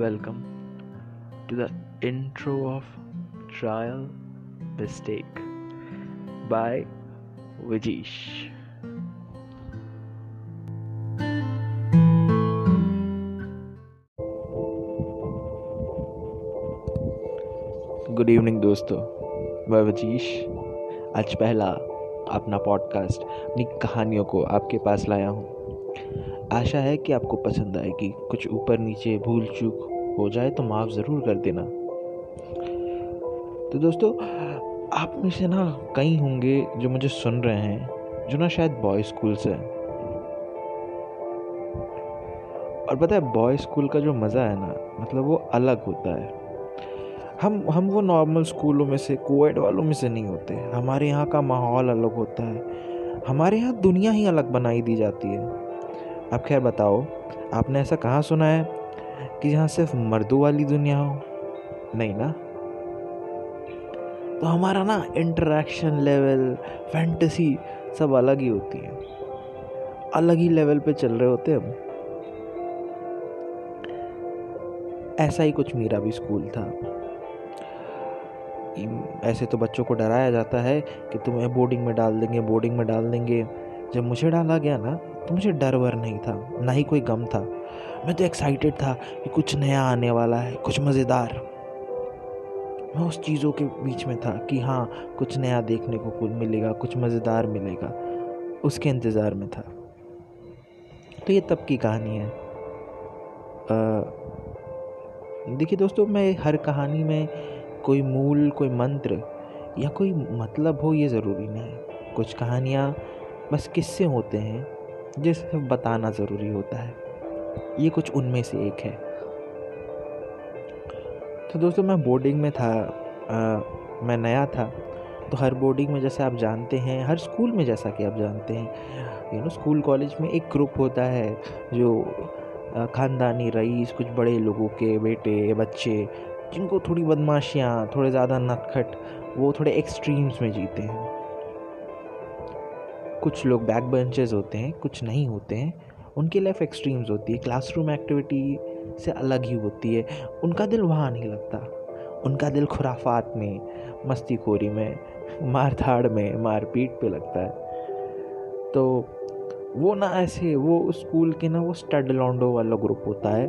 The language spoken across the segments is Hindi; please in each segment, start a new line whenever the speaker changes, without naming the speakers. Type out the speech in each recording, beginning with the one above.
welcome to the intro of Trial Mistake by Vijesh. Good evening दोस्तों. मैं वजीश आज पहला अपना पॉडकास्ट अपनी कहानियों को आपके पास लाया हूँ। आशा है कि आपको पसंद आएगी। कुछ ऊपर नीचे भूल चूक हो जाए तो माफ़ ज़रूर कर देना। तो दोस्तों, आप में से ना कई होंगे जो मुझे सुन रहे हैं, जो ना शायद बॉय स्कूल से और पता है बॉय स्कूल का जो मज़ा है ना मतलब वो अलग होता है। हम हम वो नॉर्मल स्कूलों में से कोविड वालों में से नहीं होते। हमारे यहाँ का माहौल अलग होता है। हमारे यहाँ दुनिया ही अलग बनाई दी जाती है। अब खैर बताओ, आपने ऐसा कहाँ सुना है? कि जहाँ सिर्फ़ मर्दों वाली दुनिया हो? नहीं ना? तो हमारा ना इंटरेक्शन लेवल फैंटेसी सब अलग ही होती है। अलग ही लेवल पे चल रहे होते हम। ऐसा ही कुछ मेरा भी स्कूल था। ऐसे तो बच्चों को डराया जाता है कि तुम्हें बोर्डिंग में डाल देंगे बोर्डिंग में डाल देंगे। जब मुझे डाला गया ना तो मुझे डर वर नहीं था, ना ही कोई गम था। मैं तो एक्साइटेड था कि कुछ नया आने वाला है, कुछ मज़ेदार। मैं उस चीज़ों के बीच में था कि हाँ कुछ नया देखने को कुछ मिलेगा, कुछ मज़ेदार मिलेगा। उसके इंतज़ार में था। तो ये तब की कहानी है। देखिए दोस्तों, मैं हर कहानी में कोई मूल, कोई मंत्र या कोई मतलब हो ये ज़रूरी नहीं। कुछ कहानियाँ बस किस्से होते हैं, जिसे बताना ज़रूरी होता है। ये कुछ उनमें से एक है। तो दोस्तों मैं बोर्डिंग में था आ, मैं नया था तो हर बोर्डिंग में जैसे आप जानते हैं हर स्कूल में जैसा कि आप जानते हैं यू नो स्कूल कॉलेज में एक ग्रुप होता है जो ख़ानदानी रईस कुछ बड़े लोगों के बेटे बच्चे जिनको थोड़ी बदमाशियाँ थोड़े ज़्यादा नटखट वो थोड़े एक्सट्रीम्स में जीते हैं। कुछ लोग बैक बेंचेस होते हैं कुछ नहीं होते हैं। उनकी लाइफ एक्सट्रीम्स होती है क्लासरूम एक्टिविटी से अलग ही होती है। उनका दिल वहाँ नहीं लगता। उनका दिल खुराफात में मस्ती खोरी में मार धाड़ में, मारपीट पे लगता है। तो वो ना ऐसे, वो स्कूल के ना वो स्टड लॉन्डो वाला ग्रुप होता है,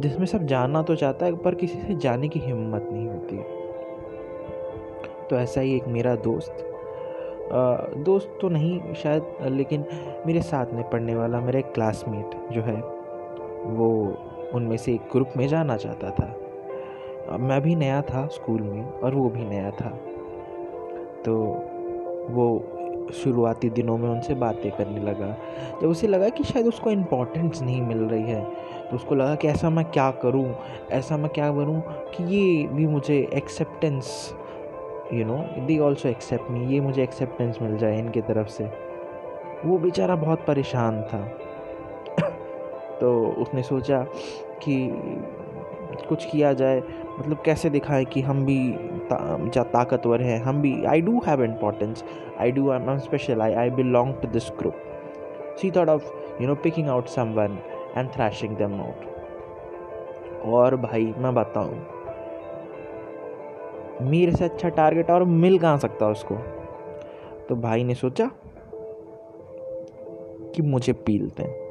जिसमें सब जानना तो चाहता है, पर किसी से जाने की हिम्मत नहीं होती। तो ऐसा ही एक मेरा दोस्त दोस्त तो नहीं शायद, लेकिन मेरे साथ में पढ़ने वाला मेरा एक क्लासमेट जो है, वो उनमें से एक ग्रुप में जाना चाहता था। मैं भी नया था स्कूल में और वो भी नया था। तो वो शुरुआती दिनों में उनसे बातें करने लगा। जब उसे लगा कि शायद उसको इम्पोर्टेंस नहीं मिल रही है तो उसको लगा कि ऐसा मैं क्या करूँ, ऐसा मैं क्या करूँ कि ये भी मुझे acceptance you know they also accept me ये मुझे एक्सेप्टेंस मिल जाए इनके तरफ़ से। वो बेचारा बहुत परेशान था। तो उसने सोचा कि कुछ किया जाए मतलब कैसे दिखाएँ कि हम भी ता, ताकतवर हैं हम भी I do have importance I do I am special I I belong to this group see thought of you know picking out someone and thrashing them out और भाई मैं बताऊँ मेरे से अच्छा टारगेट और मिल कहाँ सकता उसको? तो भाई ने सोचा कि मुझे पीलते हैं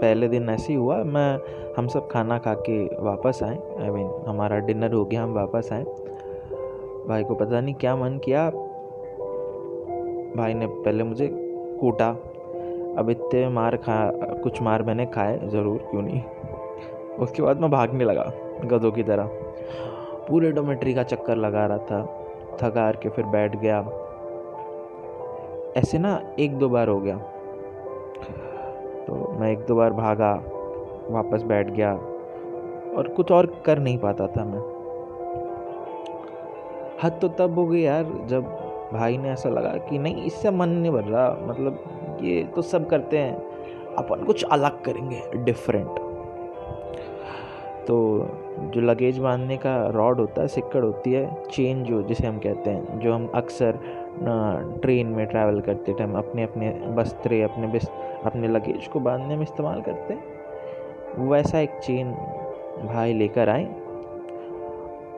पहले दिन ऐसे ही हुआ, मैं, हम सब खाना खा के वापस आए। आई मीन हमारा डिनर हो गया, हम वापस आए। भाई को पता नहीं क्या मन किया। भाई ने पहले मुझे कूटा अब इतने मार खा, कुछ मार मैंने खाए, ज़रूर, क्यों नहीं? उसके बाद मैं भागने लगा, गधों की तरह। पूरे डोमेट्री का चक्कर लगा रहा था, थका के फिर बैठ गया। ऐसे ना, एक दो बार हो गया। तो मैं एक दो बार भागा, वापस बैठ गया, और कुछ और कर नहीं पाता था मैं। हद तो तब हो गई यार, जब भाई ने ऐसा लगा कि नहीं, इससे मन नहीं भर रहा मतलब ये तो सब करते हैं। अपन कुछ अलग करेंगे डिफरेंट तो जो लगेज बांधने का रॉड होता है, सिक्कड़ होती है चेन जो, जिसे हम कहते हैं, जो हम अक्सर ट्रेन में ट्रैवल करते टाइम अपने अपने बस्त्रे अपने बिस, अपने लगेज को बांधने में इस्तेमाल करते हैं वैसा एक चेन भाई लेकर आए,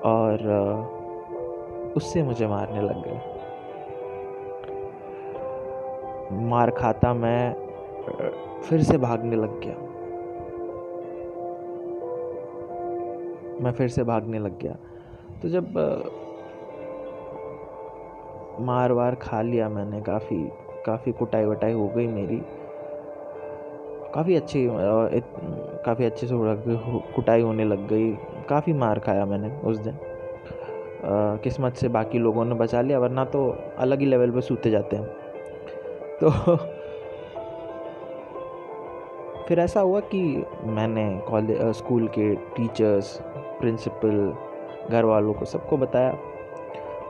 और उससे मुझे मारने लग गए। मार खाता मैं, फिर से भागने लग गया। मैं फिर से भागने लग गया। तो जब, मार वार खा लिया मैंने, काफ़ी काफ़ी कुटाई वटाई हो गई मेरी। काफ़ी अच्छी काफ़ी अच्छे से कुटाई होने लग गई। काफ़ी मार खाया मैंने उस दिन। किस्मत से बाकी लोगों ने बचा लिया, वरना तो अलग ही लेवल पे सूते जाते हैं तो फिर ऐसा हुआ कि मैंने कॉलेज स्कूल के टीचर्स, प्रिंसिपल घर वालों को सबको बताया।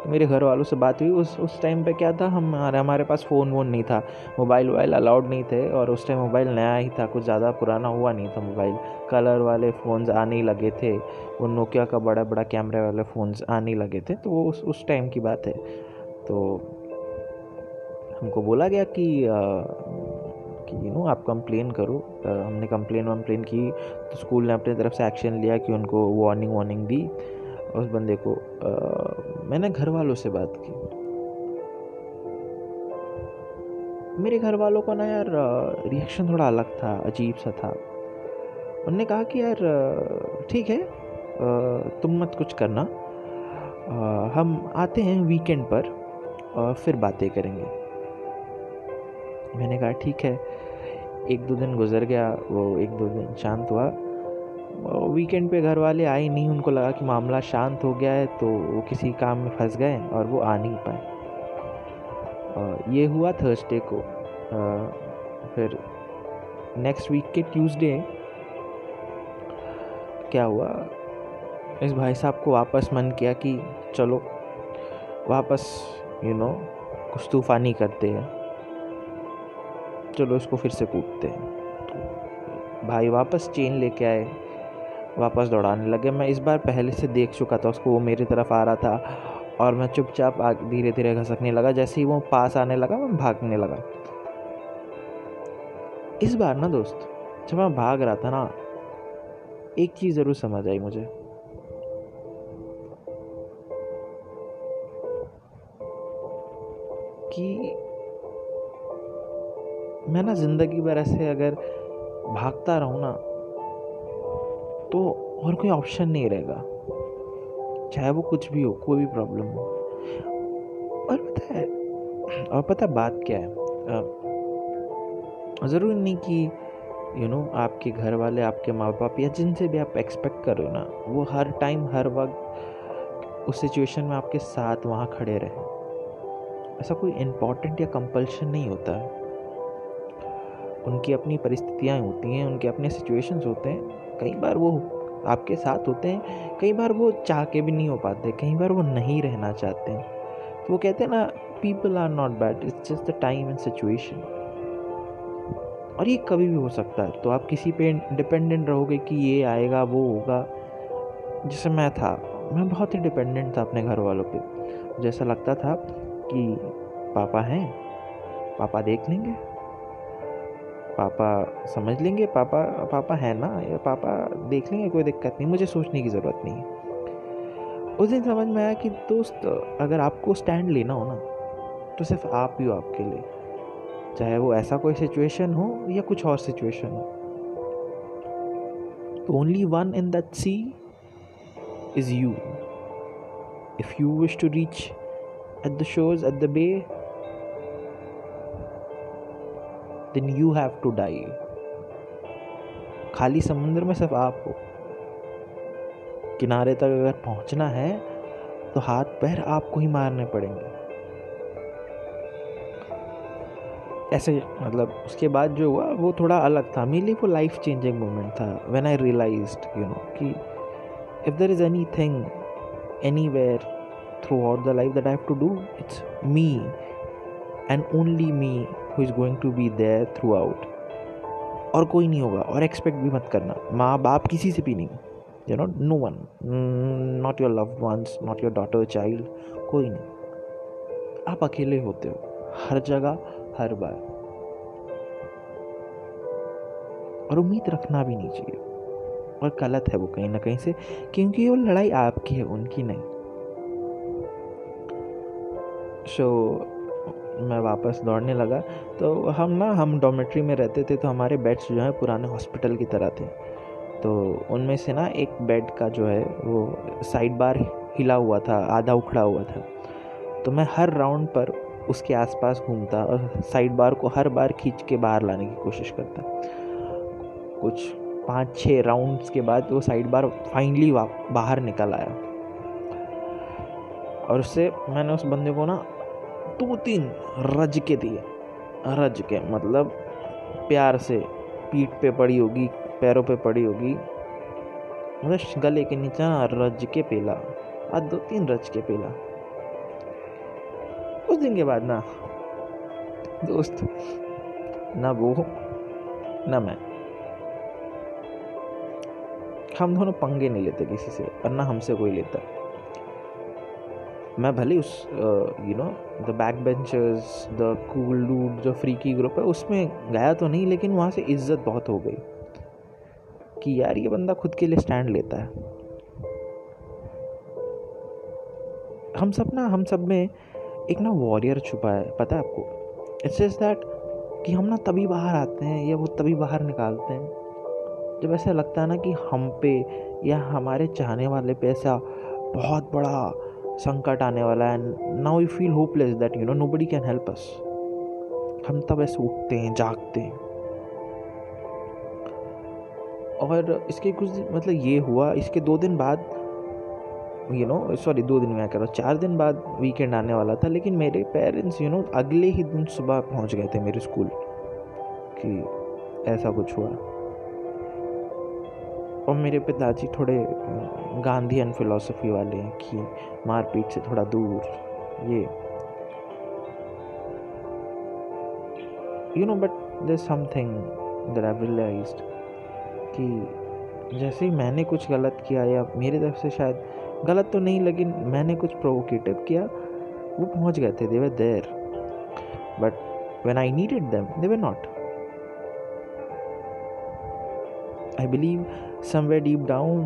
मेरे घर वालों से बात हुई। उस उस टाइम पे क्या था? हमारे हमारे पास फ़ोन वोन नहीं था। मोबाइल वोबाइल अलाउड नहीं थे और उस टाइम मोबाइल नया ही था। कुछ ज़्यादा पुराना हुआ नहीं था मोबाइल। कलर वाले फ़ोन्स आने लगे थे। वो नोकिया का बड़ा बड़ा कैमरे वाले फ़ोन्स आने लगे थे। तो वो उस उस टाइम की बात है। तो हमको बोला गया कि कि यू नो आप कंप्लेन करो। हमने कंप्लेन वम्प्लेन की तो स्कूल ने अपनी तरफ़ से एक्शन लिया कि उनको वार्निंग वार्निंग दी। उस बंदे को आ, मैंने घर वालों से बात की। मेरे घर वालों को ना यार रिएक्शन थोड़ा अलग था अजीब सा था। उनने कहा कि यार ठीक है तुम मत कुछ करना। हम आते हैं वीकेंड पर और फिर बातें करेंगे। मैंने कहा, ठीक है। एक दो दिन गुजर गया, वो एक दो दिन शांत हुआ। वीकेंड पे घर वाले आए नहीं, उनको लगा कि मामला शांत हो गया है तो वो किसी काम में फंस गए और वो आ नहीं पाए। ये हुआ थर्सडे को। फिर नेक्स्ट वीक के ट्यूसडे क्या हुआ? इस भाई साहब को वापस मन किया कि चलो, वापस यू नो कुछ तूफानी करते हैं। चलो इसको फिर से कूदते हैं। तो भाई वापस चेन लेके आए। वापस दौड़ाने लगे। मैं इस बार पहले से देख चुका था, उसको वो मेरी तरफ़ आ रहा था और मैं चुपचाप धीरे धीरे घसकने लगा। जैसे ही वो पास आने लगा, मैं भागने लगा। इस बार ना दोस्त, जब मैं भाग रहा था ना, एक चीज़ ज़रूर समझ आई मुझे। कि मैं ना ज़िंदगी भर ऐसे अगर भागता रहूँ ना तो और कोई ऑप्शन नहीं रहेगा। चाहे वो कुछ भी हो कोई भी प्रॉब्लम हो। और पता है और पता है बात क्या है? ज़रूरी नहीं कि यू you नो know, आपके घर वाले आपके माँ बाप या जिनसे भी आप एक्सपेक्ट कर रहे हो ना वो हर टाइम हर वक्त उस सिचुएशन में आपके साथ वहाँ खड़े रहे। ऐसा कोई इम्पोर्टेंट या कंपल्शन नहीं होता। है उनकी अपनी परिस्थितियाँ होती हैं, उनके अपने सिचुएशंस होते हैं। कई बार वो आपके साथ होते हैं, कई बार वो चाह के भी नहीं हो पाते, कई बार वो नहीं रहना चाहते हैं। तो वो कहते हैं ना people are not bad it's just the time and situation और ये कभी भी हो सकता है। तो आप किसी पे डिपेंडेंट रहोगे कि ये आएगा, वो होगा। जैसे मैं था, मैं बहुत ही डिपेंडेंट था अपने घर वालों पे। जैसा लगता था कि पापा हैं, पापा देख लेंगे। पापा समझ लेंगे, पापा पापा है ना, या पापा देख लेंगे, कोई दिक्कत नहीं, मुझे सोचने की ज़रूरत नहीं है। उस दिन समझ में आया कि दोस्त, अगर आपको स्टैंड लेना हो ना तो सिर्फ़ आप ही हो आपके लिए। चाहे वो ऐसा कोई सिचुएशन हो, या कुछ और सिचुएशन हो। Only one in that sea is you if you wish to reach at the shows at the bay then you have to die खाली समुद्र में सिर्फ़ आप हो। किनारे तक अगर पहुँचना है तो हाथ पैर आपको ही मारने पड़ेंगे। ऐसे मतलब उसके बाद जो हुआ, वो थोड़ा अलग था। मेरे लिए वो लाइफ चेंजिंग मोमेंट था। When I realise you know कि if there is anything anywhere throughout the life that I have to do it's me and only me who is going to be there throughout और कोई नहीं होगा, और एक्सपेक्ट भी मत करना। माँ बाप किसी से भी नहीं। You know no one not your love ones not your daughter child कोई नहीं। आप अकेले होते हो। हर जगह, हर बार। और उम्मीद रखना भी नहीं चाहिए। और गलत है वो कहीं ना कहीं से, क्योंकि वो लड़ाई आपकी है, उनकी नहीं। सो मैं वापस दौड़ने लगा। तो हम ना, हम डॉमेट्री में रहते थे तो हमारे बेड्स जो हैं, पुराने हॉस्पिटल की तरह थे। तो उनमें से ना, एक बेड का जो है, वो साइड बार हिला हुआ था, आधा उखड़ा हुआ था। तो मैं हर राउंड पर उसके आसपास घूमता और साइड बार को हर बार खींच के बाहर लाने की कोशिश करता। कुछ पाँच छः राउंड्स के बाद वो साइड बार फाइनली बाहर निकल आया। और उससे मैंने उस बंदे को ना दो तीन रज के दिए। रज के मतलब प्यार से पीठ पे पड़ी होगी, पैरों पे पड़ी होगी। मतलब गले के नीचे रज के पेला, आज दो तीन रज के पेला। उस दिन के बाद ना, दोस्त, ना वो, ना मैं, हम दोनों पंगे नहीं लेते किसी से और ना हमसे कोई लेता। मैं भले उस you know the back benchers the cool dude जो फ्री की ग्रुप है, उसमें गया तो नहीं, लेकिन वहाँ से इज़्ज़त बहुत हो गई कि यार ये बंदा खुद के लिए स्टैंड लेता है। हम सब ना, हम सब में एक ना वॉरियर छुपा है, पता है आपको? इट्स जस्ट दैट कि हम ना तभी बाहर आते हैं या वो तभी बाहर निकालते हैं, जब ऐसा लगता है ना कि हम पे या हमारे चाहने वाले पे ऐसा बहुत बड़ा संकट आने वाला है now you feel hopeless that you know nobody can help us हम तब ऐसे उठते हैं, जागते हैं। और इसके कुछ दिन मतलब ये हुआ, इसके दो दिन बाद यू नो सॉरी दो दिन में कह रहा चार दिन बाद वीकेंड आने वाला था, लेकिन मेरे पेरेंट्स यू नो अगले ही दिन सुबह पहुँच गए थे मेरे स्कूल कि ऐसा कुछ हुआ। और मेरे पिताजी थोड़े गांधीयन फिलोसफी वाले कि मारपीट से थोड़ा दूर, ये। You know but there something that I realise कि जैसे ही मैंने कुछ गलत किया या मेरी तरफ़ से शायद गलत तो नहीं, लेकिन मैंने कुछ प्रोवोकेटिव किया, वो पहुँच गए थे they were there but when I needed them they not I believe somewhere deep down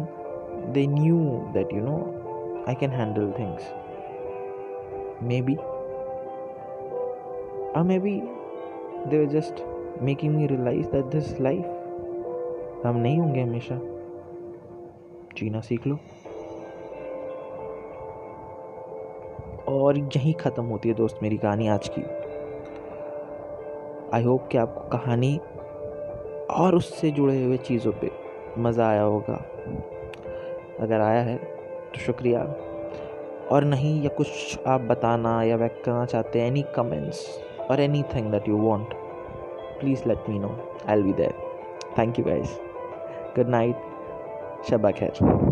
they knew that, you know, I can handle things. Maybe. Or maybe they were just making me realize that this life हम नहीं होंगे हमेशा जीना सीख लो और यहीं ख़त्म होती है दोस्त मेरी कहानी आज की आई होप कि आपको कहानी और उससे जुड़े हुए चीज़ों पे मज़ा आया होगा अगर आया है तो शुक्रिया। और नहीं, या कुछ आप बताना या व्यक्त करना चाहते हैं एनी कमेंट्स और anything that you want please let me know I'll be there thank you guys good night Shaba खैर